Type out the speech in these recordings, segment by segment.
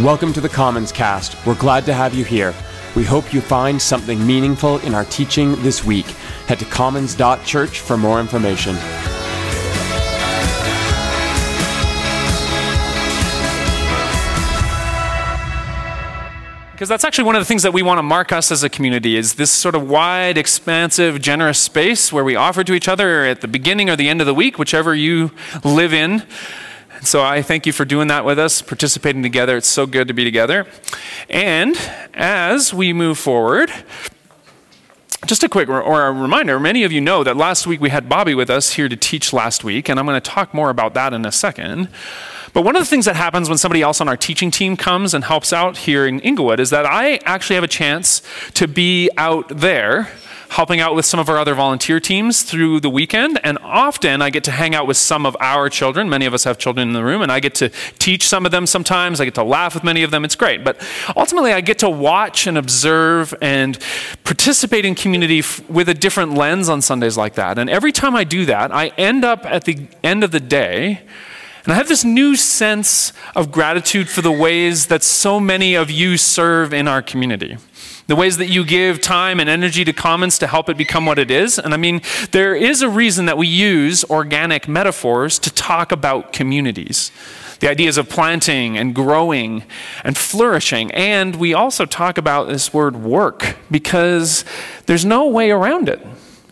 Welcome to the Commons Cast. We're glad to have you here. We hope you find something meaningful in our teaching this week. Head to commons.church for more information. because that's actually one of the things that we want to mark us as a community is this sort of wide expansive generous space where we offer to each other at the beginning or the end of the week whichever you live in so I thank you for doing that with us, participating together. It's so good to be together. And as we move forward, just a quick or a reminder many of you know that last week we had Bobby with us here to teach last week, and I'm going to talk more about that in a second. But one of the things that happens when somebody else on our teaching team comes and helps out here in Inglewood is that I actually have a chance to be out there helping out with some of our other volunteer teams through the weekend. And often I get to hang out with some of our children. Many of us have children in the room, and I get to teach some of them sometimes. I get to laugh with many of them. It's great. But ultimately, I get to watch and observe and participate in community f- with a different lens on Sundays like that. And every time I do that, I end up at the end of the day and I have this new sense of gratitude for the ways that so many of you serve in our community. The ways that you give time and energy to Commons to help it become what it is. And I mean, there is a reason that we use organic metaphors to talk about communities. The ideas of planting and growing and flourishing. And we also talk about this word work because there's no way around it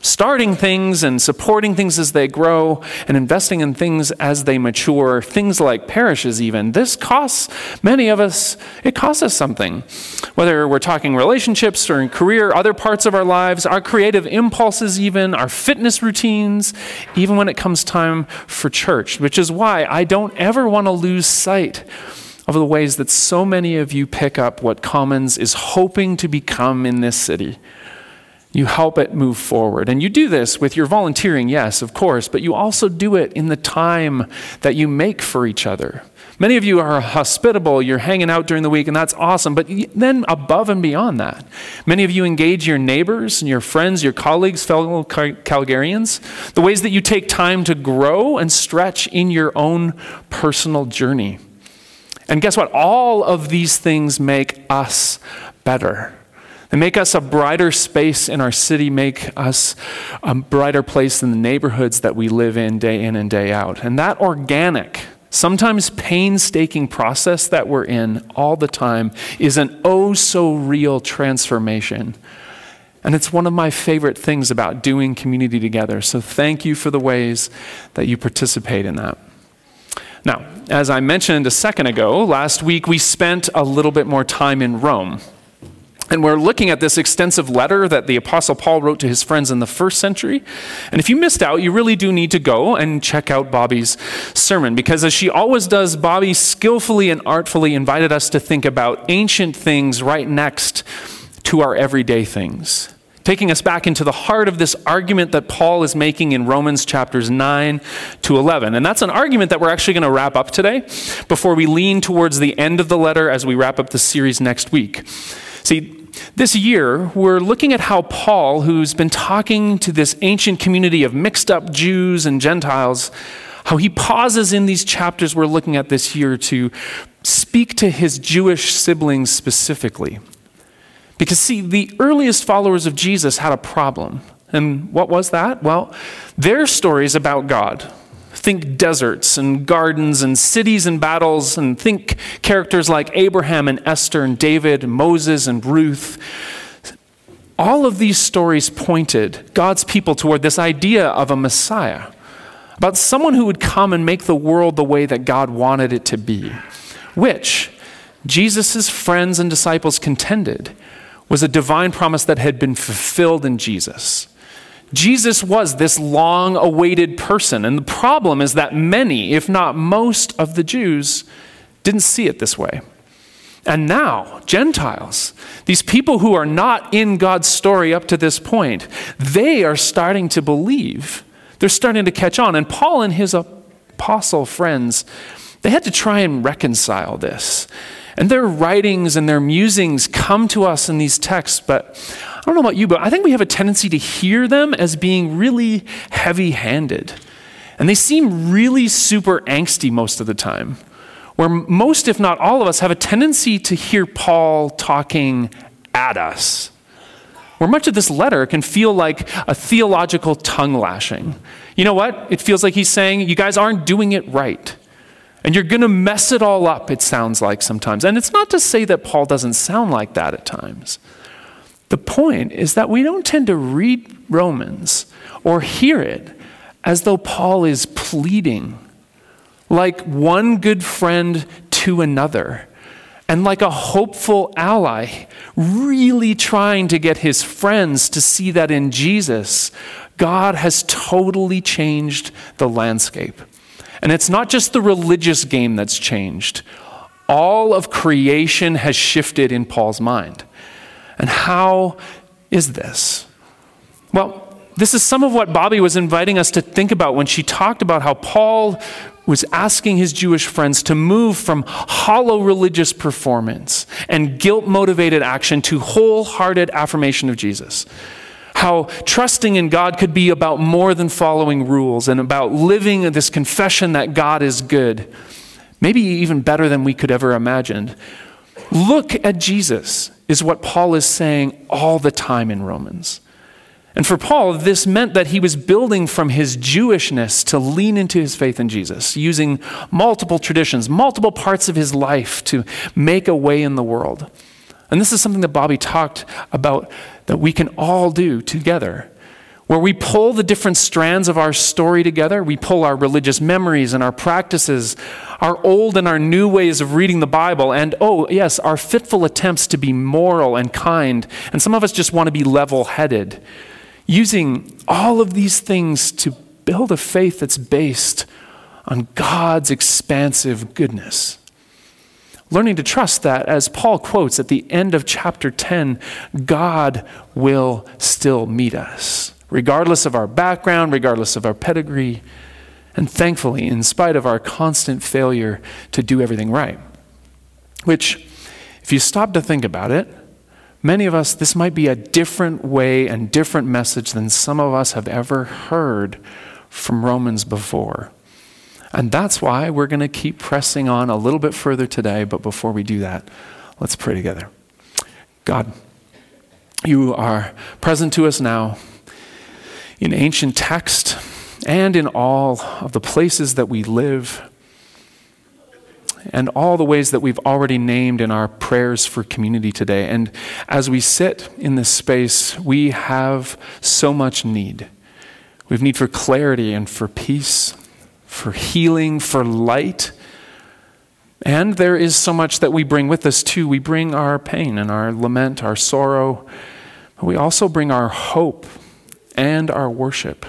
starting things and supporting things as they grow and investing in things as they mature, things like parishes, even. This costs many of us, it costs us something. Whether we're talking relationships or in career, other parts of our lives, our creative impulses, even, our fitness routines, even when it comes time for church, which is why I don't ever want to lose sight of the ways that so many of you pick up what Commons is hoping to become in this city you help it move forward. And you do this with your volunteering, yes, of course, but you also do it in the time that you make for each other. Many of you are hospitable, you're hanging out during the week, and that's awesome. But then, above and beyond that, many of you engage your neighbors and your friends, your colleagues, fellow Calgarians, the ways that you take time to grow and stretch in your own personal journey. And guess what? All of these things make us better and make us a brighter space in our city, make us a brighter place in the neighborhoods that we live in day in and day out. And that organic, sometimes painstaking process that we're in all the time is an oh so real transformation. And it's one of my favorite things about doing community together. So thank you for the ways that you participate in that. Now, as I mentioned a second ago, last week we spent a little bit more time in Rome. And we're looking at this extensive letter that the Apostle Paul wrote to his friends in the first century. And if you missed out, you really do need to go and check out Bobby's sermon, because as she always does, Bobby skillfully and artfully invited us to think about ancient things right next to our everyday things. Taking us back into the heart of this argument that Paul is making in Romans chapters 9 to 11. And that's an argument that we're actually going to wrap up today before we lean towards the end of the letter as we wrap up the series next week. See, this year, we're looking at how Paul, who's been talking to this ancient community of mixed up Jews and Gentiles, how he pauses in these chapters we're looking at this year to speak to his Jewish siblings specifically. Because, see, the earliest followers of Jesus had a problem. And what was that? Well, their stories about God Think deserts and gardens and cities and battles, and think characters like Abraham and Esther and David, and Moses and Ruth. All of these stories pointed God's people toward this idea of a Messiah, about someone who would come and make the world the way that God wanted it to be, which Jesus' friends and disciples contended was a divine promise that had been fulfilled in Jesus. Jesus was this long awaited person. And the problem is that many, if not most, of the Jews didn't see it this way. And now, Gentiles, these people who are not in God's story up to this point, they are starting to believe. They're starting to catch on. And Paul and his apostle friends, they had to try and reconcile this. And their writings and their musings come to us in these texts, but I don't know about you, but I think we have a tendency to hear them as being really heavy handed. And they seem really super angsty most of the time. where most, if not all of us, have a tendency to hear Paul talking at us. Where much of this letter can feel like a theological tongue lashing. You know what? It feels like he's saying, You guys aren't doing it right. And you're going to mess it all up, it sounds like sometimes. And it's not to say that Paul doesn't sound like that at times. The point is that we don't tend to read Romans or hear it as though Paul is pleading like one good friend to another and like a hopeful ally, really trying to get his friends to see that in Jesus, God has totally changed the landscape. And it's not just the religious game that's changed, all of creation has shifted in Paul's mind. And how is this? Well, this is some of what Bobby was inviting us to think about when she talked about how Paul was asking his Jewish friends to move from hollow religious performance and guilt motivated action to wholehearted affirmation of Jesus. How trusting in God could be about more than following rules and about living this confession that God is good, maybe even better than we could ever imagine. Look at Jesus, is what Paul is saying all the time in Romans. And for Paul, this meant that he was building from his Jewishness to lean into his faith in Jesus, using multiple traditions, multiple parts of his life to make a way in the world. And this is something that Bobby talked about that we can all do together, where we pull the different strands of our story together. We pull our religious memories and our practices, our old and our new ways of reading the Bible, and oh, yes, our fitful attempts to be moral and kind. And some of us just want to be level headed using all of these things to build a faith that's based on God's expansive goodness. Learning to trust that, as Paul quotes at the end of chapter 10, God will still meet us, regardless of our background, regardless of our pedigree, and thankfully, in spite of our constant failure to do everything right. Which, if you stop to think about it, Many of us, this might be a different way and different message than some of us have ever heard from Romans before. And that's why we're going to keep pressing on a little bit further today. But before we do that, let's pray together. God, you are present to us now in ancient text and in all of the places that we live and all the ways that we've already named in our prayers for community today. And as we sit in this space, we have so much need. We have need for clarity and for peace, for healing, for light. And there is so much that we bring with us too. We bring our pain and our lament, our sorrow, but we also bring our hope and our worship.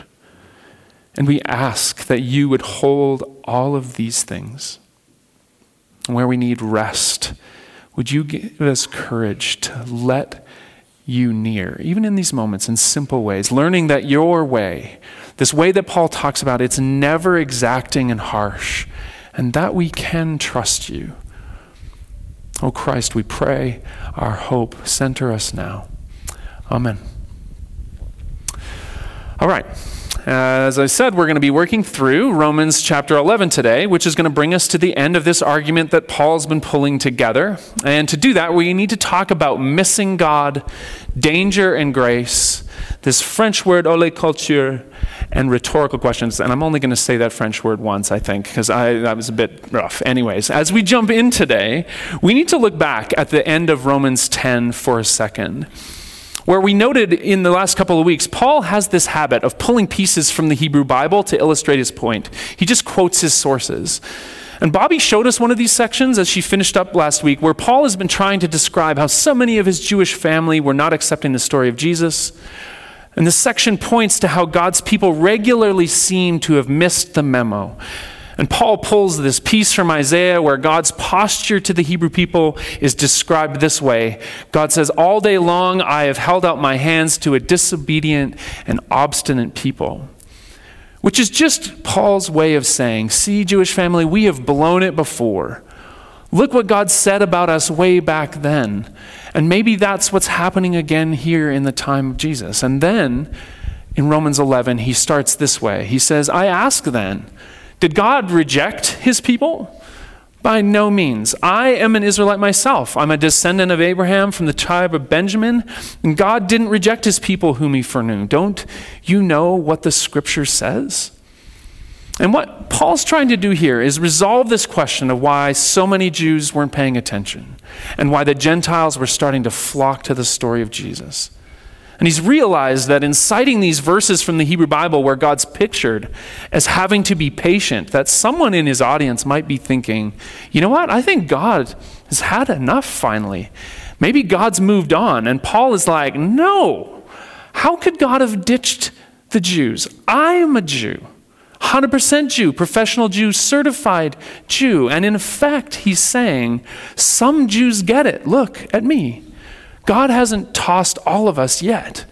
And we ask that you would hold all of these things where we need rest, would you give us courage to let you near, even in these moments, in simple ways, learning that your way, this way that Paul talks about, it's never exacting and harsh, and that we can trust you. Oh Christ, we pray our hope. Center us now. Amen. All right. Uh, as I said, we're going to be working through Romans chapter 11 today, which is going to bring us to the end of this argument that Paul's been pulling together. And to do that, we need to talk about missing God, danger, and grace, this French word, oléiculture, and rhetorical questions. And I'm only going to say that French word once, I think, because I, that was a bit rough. Anyways, as we jump in today, we need to look back at the end of Romans 10 for a second where we noted in the last couple of weeks, Paul has this habit of pulling pieces from the Hebrew Bible to illustrate his point. He just quotes his sources. And Bobby showed us one of these sections as she finished up last week, where Paul has been trying to describe how so many of his Jewish family were not accepting the story of Jesus. And this section points to how God's people regularly seem to have missed the memo and Paul pulls this piece from Isaiah where God's posture to the Hebrew people is described this way God says, All day long I have held out my hands to a disobedient and obstinate people. Which is just Paul's way of saying, See, Jewish family, we have blown it before. Look what God said about us way back then. And maybe that's what's happening again here in the time of Jesus. And then in Romans 11, he starts this way He says, I ask then, did God reject his people? By no means. I am an Israelite myself. I'm a descendant of Abraham from the tribe of Benjamin, and God didn't reject his people whom he foreknew. Don't you know what the scripture says? And what Paul's trying to do here is resolve this question of why so many Jews weren't paying attention and why the Gentiles were starting to flock to the story of Jesus. And he's realized that in citing these verses from the Hebrew Bible where God's pictured as having to be patient, that someone in his audience might be thinking, you know what? I think God has had enough finally. Maybe God's moved on. And Paul is like, no. How could God have ditched the Jews? I am a Jew. 100% Jew, professional Jew, certified Jew. And in fact, he's saying, some Jews get it. Look at me. God hasn't tossed all of us yet.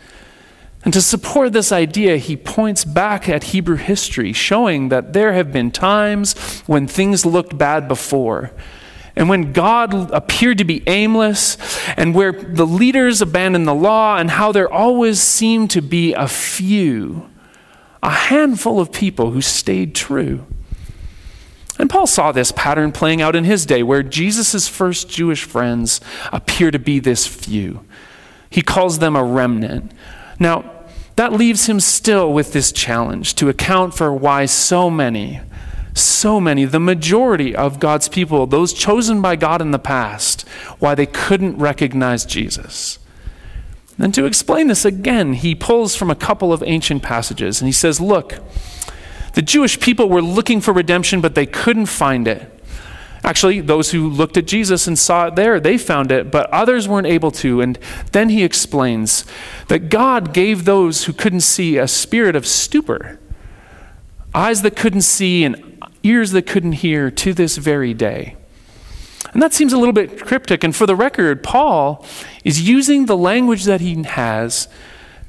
And to support this idea, he points back at Hebrew history, showing that there have been times when things looked bad before. And when God appeared to be aimless, and where the leaders abandoned the law, and how there always seemed to be a few, a handful of people who stayed true. And Paul saw this pattern playing out in his day, where Jesus' first Jewish friends appear to be this few. He calls them a remnant. Now, that leaves him still with this challenge to account for why so many, so many, the majority of God's people, those chosen by God in the past, why they couldn't recognize Jesus. And to explain this again, he pulls from a couple of ancient passages and he says, Look, the Jewish people were looking for redemption, but they couldn't find it. Actually, those who looked at Jesus and saw it there, they found it, but others weren't able to. And then he explains that God gave those who couldn't see a spirit of stupor, eyes that couldn't see and ears that couldn't hear to this very day. And that seems a little bit cryptic. And for the record, Paul is using the language that he has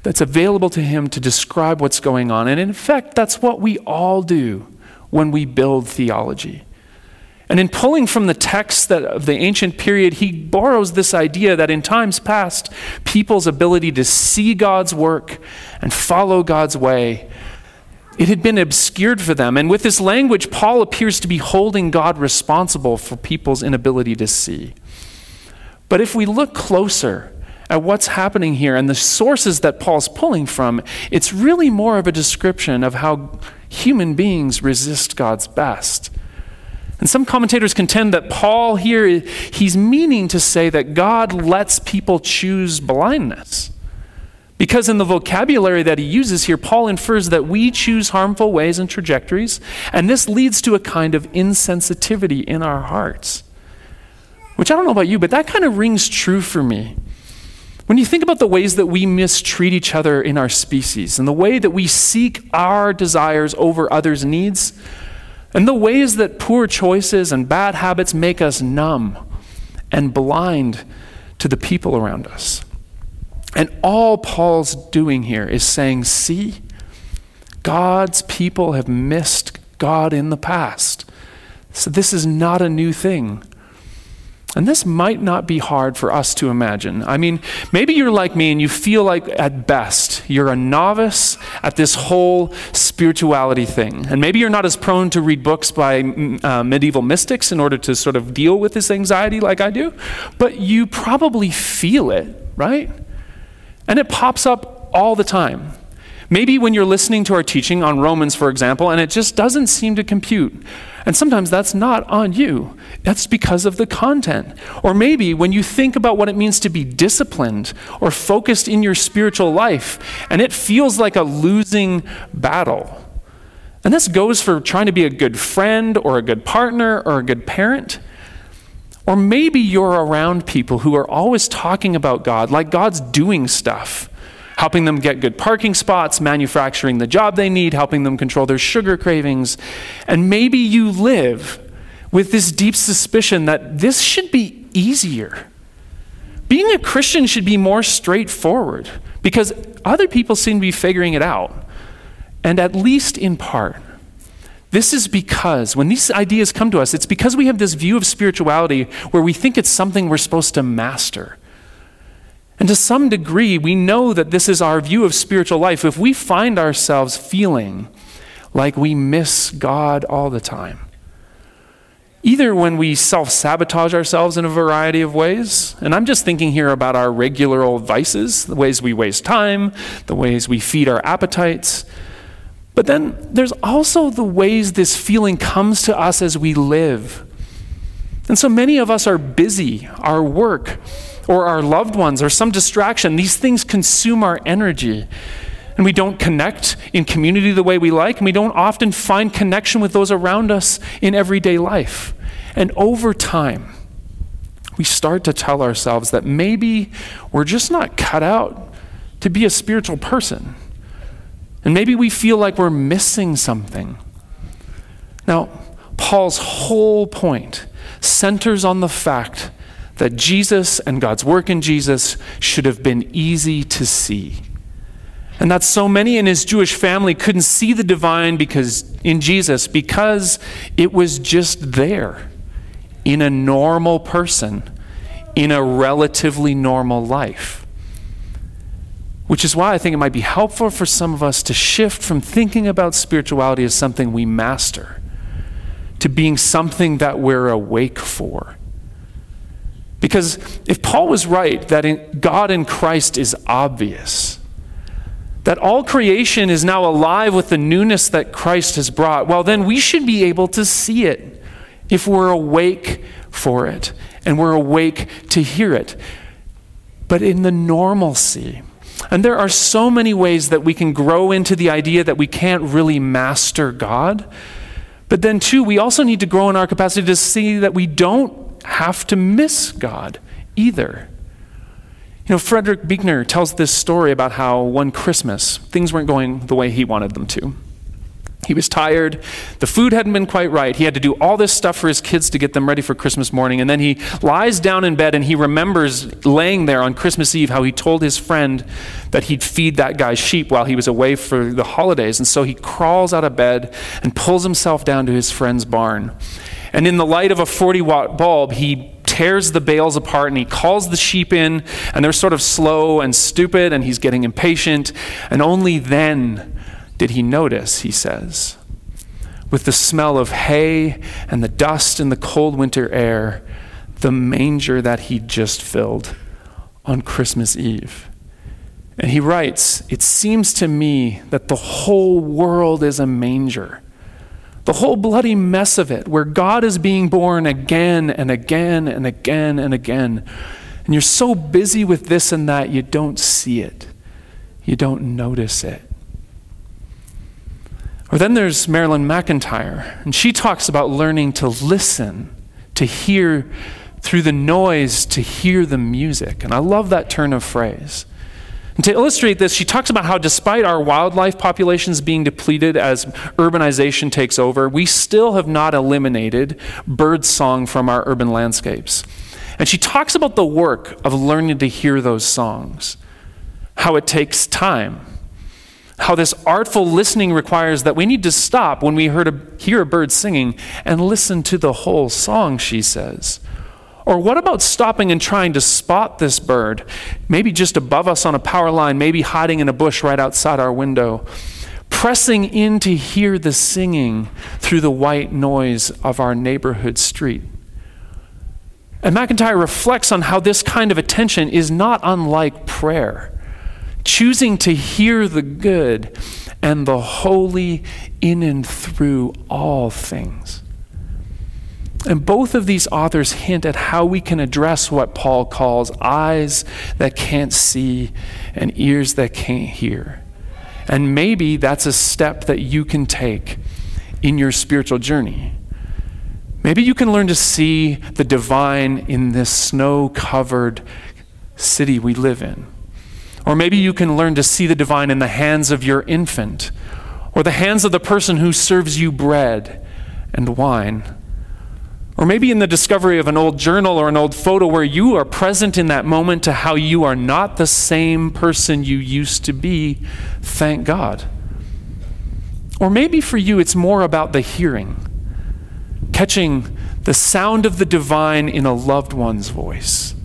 that's available to him to describe what's going on. And in fact, that's what we all do when we build theology. And in pulling from the texts of the ancient period, he borrows this idea that in times past, people's ability to see God's work and follow God's way, it had been obscured for them. And with this language, Paul appears to be holding God responsible for people's inability to see. But if we look closer, at what's happening here and the sources that Paul's pulling from, it's really more of a description of how human beings resist God's best. And some commentators contend that Paul here, he's meaning to say that God lets people choose blindness. Because in the vocabulary that he uses here, Paul infers that we choose harmful ways and trajectories, and this leads to a kind of insensitivity in our hearts. Which I don't know about you, but that kind of rings true for me. When you think about the ways that we mistreat each other in our species, and the way that we seek our desires over others' needs, and the ways that poor choices and bad habits make us numb and blind to the people around us. And all Paul's doing here is saying, see, God's people have missed God in the past. So this is not a new thing. And this might not be hard for us to imagine. I mean, maybe you're like me and you feel like at best you're a novice at this whole spirituality thing. And maybe you're not as prone to read books by mm, uh, medieval mystics in order to sort of deal with this anxiety like I do, but you probably feel it, right? And it pops up all the time. Maybe when you're listening to our teaching on Romans, for example, and it just doesn't seem to compute. And sometimes that's not on you, that's because of the content. Or maybe when you think about what it means to be disciplined or focused in your spiritual life, and it feels like a losing battle. And this goes for trying to be a good friend or a good partner or a good parent. Or maybe you're around people who are always talking about God, like God's doing stuff helping them get good parking spots, manufacturing the job they need, helping them control their sugar cravings. And maybe you live with this deep suspicion that this should be easier. Being a Christian should be more straightforward because other people seem to be figuring it out. And at least in part, this is because when these ideas come to us, it's because we have this view of spirituality where we think it's something we're supposed to master. And to some degree, we know that this is our view of spiritual life. If we find ourselves feeling like we miss God all the time, Either when we self sabotage ourselves in a variety of ways, and I'm just thinking here about our regular old vices, the ways we waste time, the ways we feed our appetites. But then there's also the ways this feeling comes to us as we live. And so many of us are busy, our work, or our loved ones, or some distraction. These things consume our energy. And we don't connect in community the way we like, and we don't often find connection with those around us in everyday life. And over time, we start to tell ourselves that maybe we're just not cut out to be a spiritual person. And maybe we feel like we're missing something. Now, Paul's whole point centers on the fact that Jesus and God's work in Jesus should have been easy to see. And that so many in his Jewish family couldn't see the divine because in Jesus because it was just there in a normal person in a relatively normal life. Which is why I think it might be helpful for some of us to shift from thinking about spirituality as something we master to being something that we're awake for. Because if Paul was right that in God in Christ is obvious, that all creation is now alive with the newness that Christ has brought, well, then we should be able to see it if we're awake for it and we're awake to hear it. But in the normalcy, and there are so many ways that we can grow into the idea that we can't really master God. But then, too, we also need to grow in our capacity to see that we don't have to miss God either. You know, Frederick Buechner tells this story about how one Christmas things weren't going the way he wanted them to. He was tired. The food hadn't been quite right. He had to do all this stuff for his kids to get them ready for Christmas morning. And then he lies down in bed and he remembers laying there on Christmas Eve how he told his friend that he'd feed that guy's sheep while he was away for the holidays. And so he crawls out of bed and pulls himself down to his friend's barn. And in the light of a 40 watt bulb, he tears the bales apart and he calls the sheep in, and they're sort of slow and stupid, and he's getting impatient. And only then did he notice, he says, with the smell of hay and the dust in the cold winter air, the manger that he'd just filled on Christmas Eve. And he writes, It seems to me that the whole world is a manger. The whole bloody mess of it, where God is being born again and again and again and again. And you're so busy with this and that, you don't see it. You don't notice it. Or then there's Marilyn McEntyre, and she talks about learning to listen, to hear through the noise, to hear the music. And I love that turn of phrase. And to illustrate this, she talks about how despite our wildlife populations being depleted as urbanization takes over, we still have not eliminated bird song from our urban landscapes. And she talks about the work of learning to hear those songs, how it takes time how this artful listening requires that we need to stop when we a, hear a bird singing and listen to the whole song, she says. Or what about stopping and trying to spot this bird, maybe just above us on a power line, maybe hiding in a bush right outside our window, pressing in to hear the singing through the white noise of our neighborhood street? And McEntyre reflects on how this kind of attention is not unlike prayer choosing to hear the good and the holy in and through all things. And both of these authors hint at how we can address what Paul calls eyes that can't see and ears that can't hear. And maybe that's a step that you can take in your spiritual journey. Maybe you can learn to see the divine in this snow covered city we live in. Or maybe you can learn to see the divine in the hands of your infant, or the hands of the person who serves you bread and wine. Or maybe in the discovery of an old journal or an old photo where you are present in that moment to how you are not the same person you used to be, thank God. Or maybe for you it's more about the hearing, catching the sound of the divine in a loved one's voice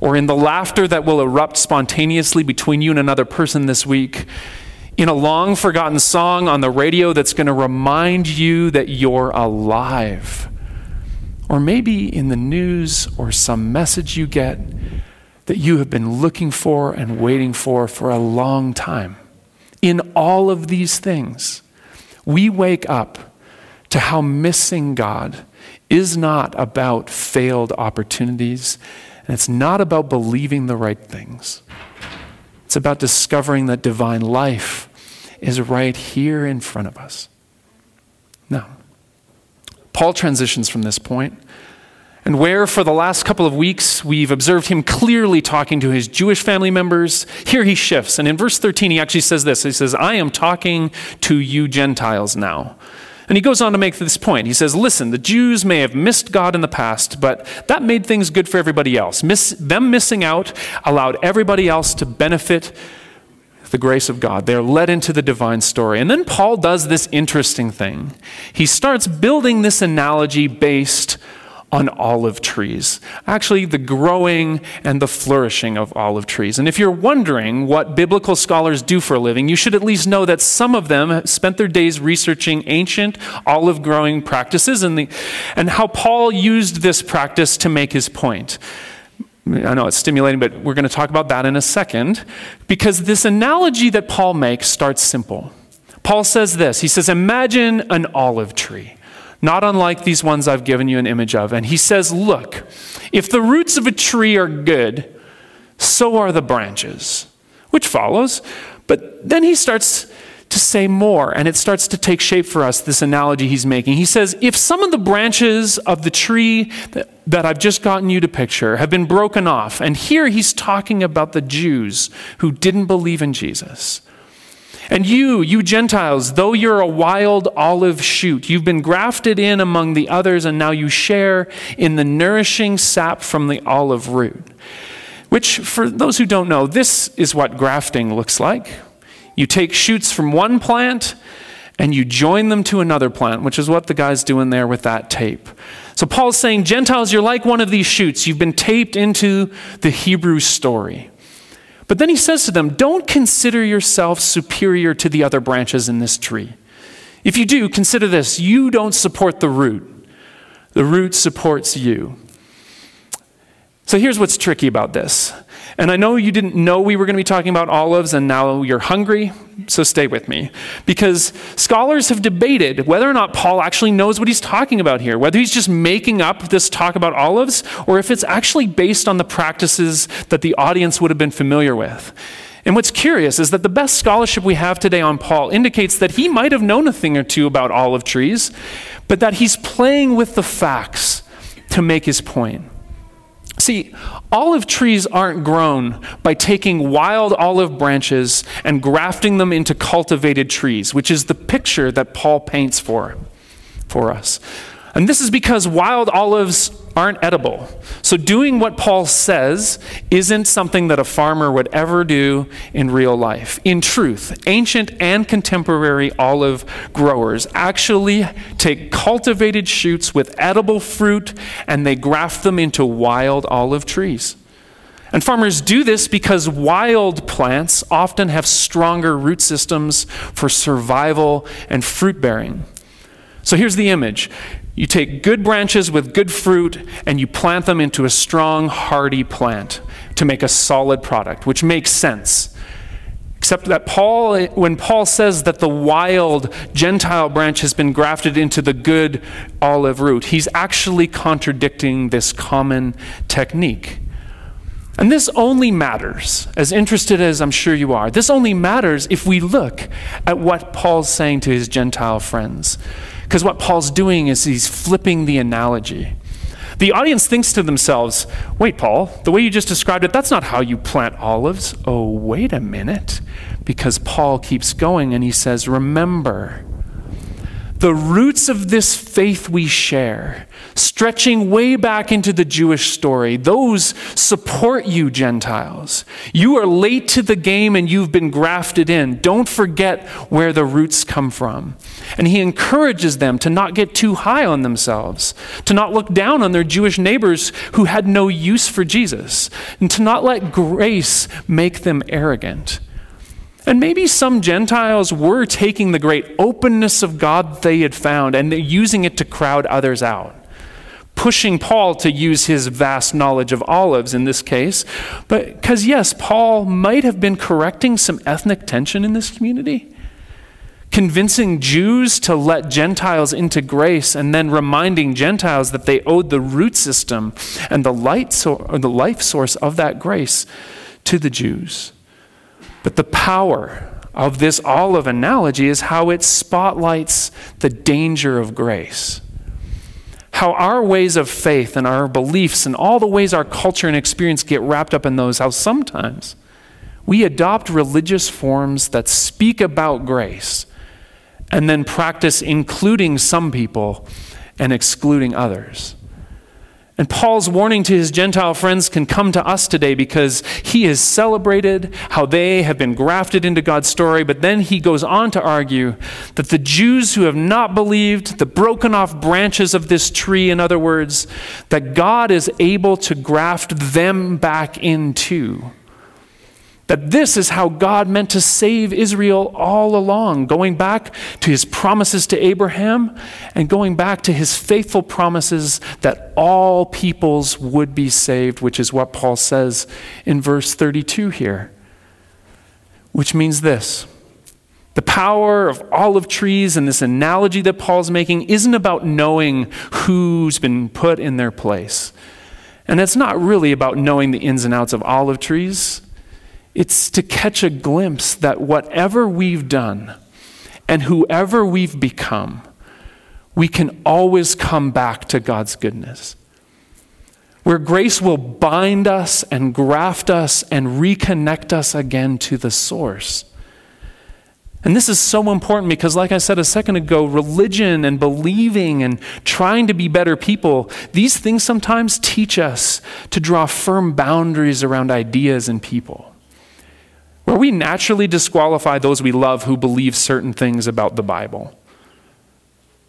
or in the laughter that will erupt spontaneously between you and another person this week, in a long forgotten song on the radio that's going to remind you that you're alive, or maybe in the news or some message you get that you have been looking for and waiting for for a long time. In all of these things, we wake up to how missing God is not about failed opportunities, and it's not about believing the right things. It's about discovering that divine life is right here in front of us. Now, Paul transitions from this point, and where for the last couple of weeks we've observed him clearly talking to his Jewish family members, here he shifts. And in verse 13, he actually says this He says, I am talking to you Gentiles now. And he goes on to make this point. He says, Listen, the Jews may have missed God in the past, but that made things good for everybody else. Miss, them missing out allowed everybody else to benefit the grace of God. They're led into the divine story. And then Paul does this interesting thing. He starts building this analogy based on olive trees. Actually, the growing and the flourishing of olive trees. And if you're wondering what biblical scholars do for a living, you should at least know that some of them spent their days researching ancient olive growing practices and, the, and how Paul used this practice to make his point. I know it's stimulating, but we're going to talk about that in a second because this analogy that Paul makes starts simple. Paul says this He says, Imagine an olive tree, not unlike these ones I've given you an image of. And he says, Look, if the roots of a tree are good, so are the branches, which follows. But then he starts to say more, and it starts to take shape for us, this analogy he's making. He says, If some of the branches of the tree that, that I've just gotten you to picture have been broken off, and here he's talking about the Jews who didn't believe in Jesus. And you, you Gentiles, though you're a wild olive shoot, you've been grafted in among the others, and now you share in the nourishing sap from the olive root. Which, for those who don't know, this is what grafting looks like. You take shoots from one plant and you join them to another plant, which is what the guy's doing there with that tape. So Paul's saying, Gentiles, you're like one of these shoots. You've been taped into the Hebrew story. But then he says to them, Don't consider yourself superior to the other branches in this tree. If you do, consider this you don't support the root, the root supports you. So here's what's tricky about this and I know you didn't know we were going to be talking about olives, and now you're hungry, so stay with me. Because scholars have debated whether or not Paul actually knows what he's talking about here, whether he's just making up this talk about olives, or if it's actually based on the practices that the audience would have been familiar with. And what's curious is that the best scholarship we have today on Paul indicates that he might have known a thing or two about olive trees, but that he's playing with the facts to make his point. See, olive trees aren't grown by taking wild olive branches and grafting them into cultivated trees, which is the picture that Paul paints for, for us. And this is because wild olives aren't edible. So, doing what Paul says isn't something that a farmer would ever do in real life. In truth, ancient and contemporary olive growers actually take cultivated shoots with edible fruit and they graft them into wild olive trees. And farmers do this because wild plants often have stronger root systems for survival and fruit bearing. So here's the image you take good branches with good fruit and you plant them into a strong, hardy plant to make a solid product, which makes sense. Except that Paul, when Paul says that the wild Gentile branch has been grafted into the good olive root, he's actually contradicting this common technique. And this only matters, as interested as I'm sure you are, this only matters if we look at what Paul's saying to his Gentile friends. Because what Paul's doing is he's flipping the analogy. The audience thinks to themselves, wait, Paul, the way you just described it, that's not how you plant olives. Oh, wait a minute. Because Paul keeps going and he says, remember, the roots of this faith we share, stretching way back into the Jewish story, those support you, Gentiles. You are late to the game and you've been grafted in. Don't forget where the roots come from. And he encourages them to not get too high on themselves, to not look down on their Jewish neighbors who had no use for Jesus, and to not let grace make them arrogant. And maybe some Gentiles were taking the great openness of God they had found and using it to crowd others out. pushing Paul to use his vast knowledge of olives in this case, but because, yes, Paul might have been correcting some ethnic tension in this community convincing Jews to let Gentiles into grace and then reminding Gentiles that they owed the root system and the, light so, the life source of that grace to the Jews. But the power of this olive analogy is how it spotlights the danger of grace. How our ways of faith and our beliefs and all the ways our culture and experience get wrapped up in those, how sometimes we adopt religious forms that speak about grace and then practice including some people and excluding others. And Paul's warning to his Gentile friends can come to us today because he has celebrated how they have been grafted into God's story, but then he goes on to argue that the Jews who have not believed, the broken off branches of this tree, in other words, that God is able to graft them back into that this is how God meant to save Israel all along, going back to his promises to Abraham and going back to his faithful promises that all peoples would be saved, which is what Paul says in verse 32 here. Which means this the power of olive trees and this analogy that Paul's making isn't about knowing who's been put in their place. And it's not really about knowing the ins and outs of olive trees. It's to catch a glimpse that whatever we've done and whoever we've become, we can always come back to God's goodness. Where grace will bind us and graft us and reconnect us again to the source. And this is so important because, like I said a second ago, religion and believing and trying to be better people, these things sometimes teach us to draw firm boundaries around ideas and people where we naturally disqualify those we love who believe certain things about the Bible.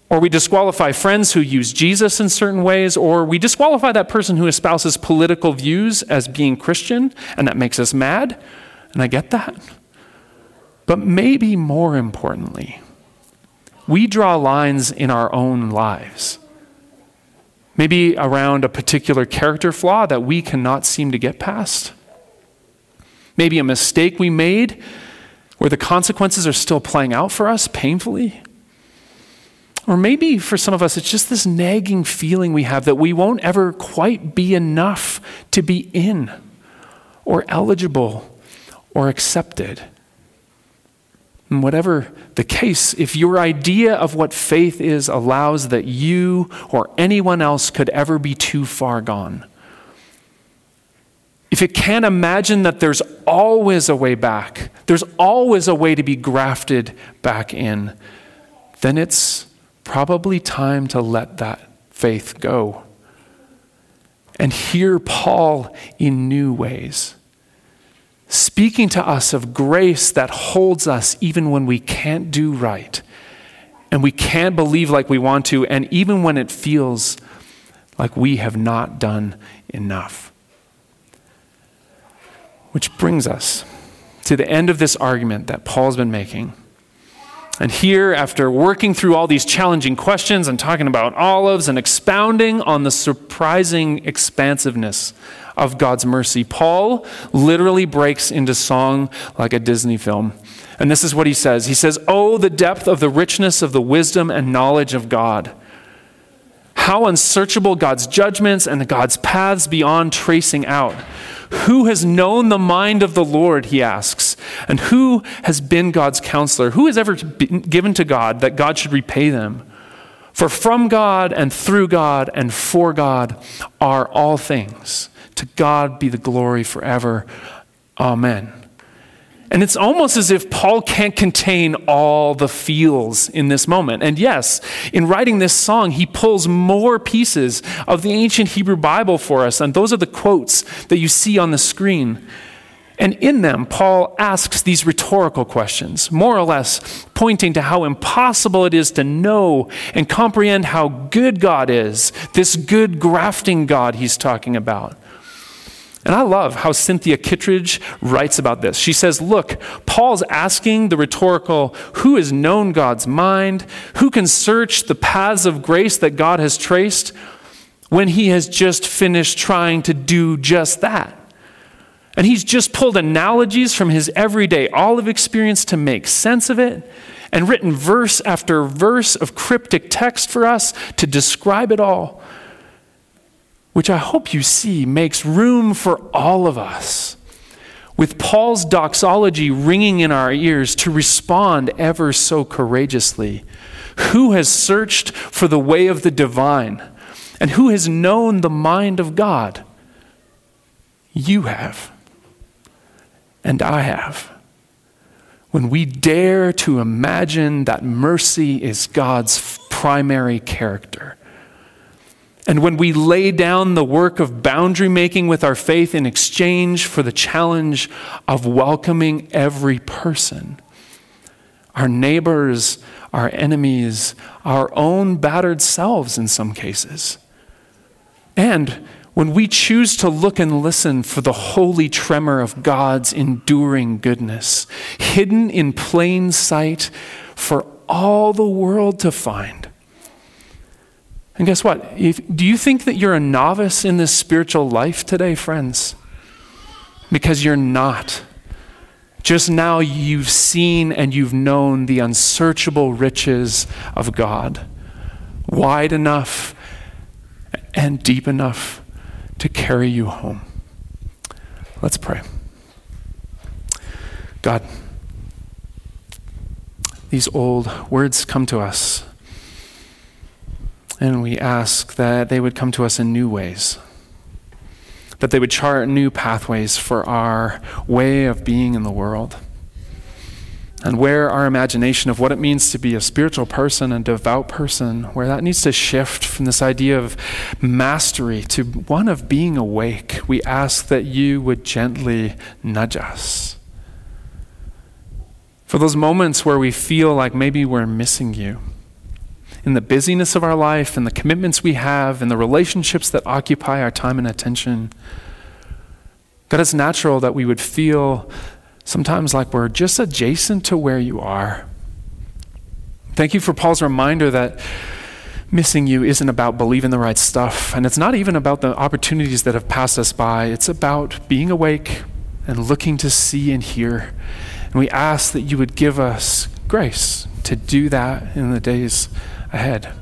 Or we disqualify friends who use Jesus in certain ways, or we disqualify that person who espouses political views as being Christian, and that makes us mad. And I get that. But maybe more importantly, we draw lines in our own lives. Maybe around a particular character flaw that we cannot seem to get past maybe a mistake we made where the consequences are still playing out for us painfully. Or maybe for some of us, it's just this nagging feeling we have that we won't ever quite be enough to be in or eligible or accepted. And whatever the case, if your idea of what faith is allows that you or anyone else could ever be too far gone, if it can't imagine that there's always a way back, there's always a way to be grafted back in, then it's probably time to let that faith go. And hear Paul in new ways, speaking to us of grace that holds us even when we can't do right and we can't believe like we want to, and even when it feels like we have not done enough. Which brings us to the end of this argument that Paul's been making. And here, after working through all these challenging questions and talking about olives and expounding on the surprising expansiveness of God's mercy, Paul literally breaks into song like a Disney film. And this is what he says He says, Oh, the depth of the richness of the wisdom and knowledge of God. How unsearchable God's judgments and God's paths beyond tracing out. Who has known the mind of the Lord, he asks, and who has been God's counselor? Who has ever given to God that God should repay them? For from God and through God and for God are all things. To God be the glory forever. Amen. And it's almost as if Paul can't contain all the feels in this moment. And yes, in writing this song, he pulls more pieces of the ancient Hebrew Bible for us. And those are the quotes that you see on the screen. And in them, Paul asks these rhetorical questions, more or less pointing to how impossible it is to know and comprehend how good God is, this good grafting God he's talking about. And I love how Cynthia Kittredge writes about this. She says, Look, Paul's asking the rhetorical, who has known God's mind? Who can search the paths of grace that God has traced? when he has just finished trying to do just that. And he's just pulled analogies from his everyday olive experience to make sense of it, and written verse after verse of cryptic text for us to describe it all, which I hope you see makes room for all of us, with Paul's doxology ringing in our ears to respond ever so courageously. Who has searched for the way of the divine? And who has known the mind of God? You have and I have. When we dare to imagine that mercy is God's primary character, and when we lay down the work of boundary making with our faith in exchange for the challenge of welcoming every person, our neighbors, our enemies, our own battered selves in some cases, and when we choose to look and listen for the holy tremor of God's enduring goodness, hidden in plain sight for all the world to find. And guess what? If, do you think that you're a novice in this spiritual life today, friends? Because you're not. Just now you've seen and you've known the unsearchable riches of God, wide enough and deep enough to carry you home. Let's pray. God, these old words come to us, and we ask that they would come to us in new ways, that they would chart new pathways for our way of being in the world and where our imagination of what it means to be a spiritual person and devout person, where that needs to shift from this idea of mastery to one of being awake, we ask that you would gently nudge us. For those moments where we feel like maybe we're missing you, in the busyness of our life and the commitments we have and the relationships that occupy our time and attention, God, it's natural that we would feel sometimes like we're just adjacent to where you are. Thank you for Paul's reminder that missing you isn't about believing the right stuff, and it's not even about the opportunities that have passed us by. It's about being awake and looking to see and hear. And we ask that you would give us grace to do that in the days ahead.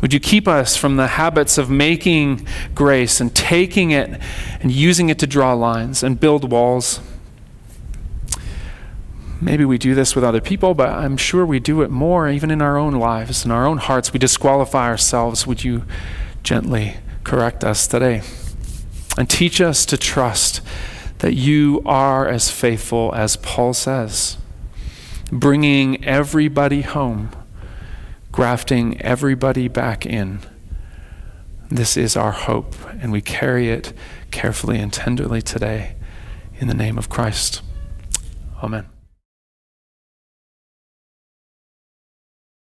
Would you keep us from the habits of making grace and taking it and using it to draw lines and build walls? Maybe we do this with other people, but I'm sure we do it more even in our own lives, in our own hearts. We disqualify ourselves. Would you gently correct us today? And teach us to trust that you are as faithful as Paul says, bringing everybody home, grafting everybody back in. This is our hope, and we carry it carefully and tenderly today in the name of Christ. Amen.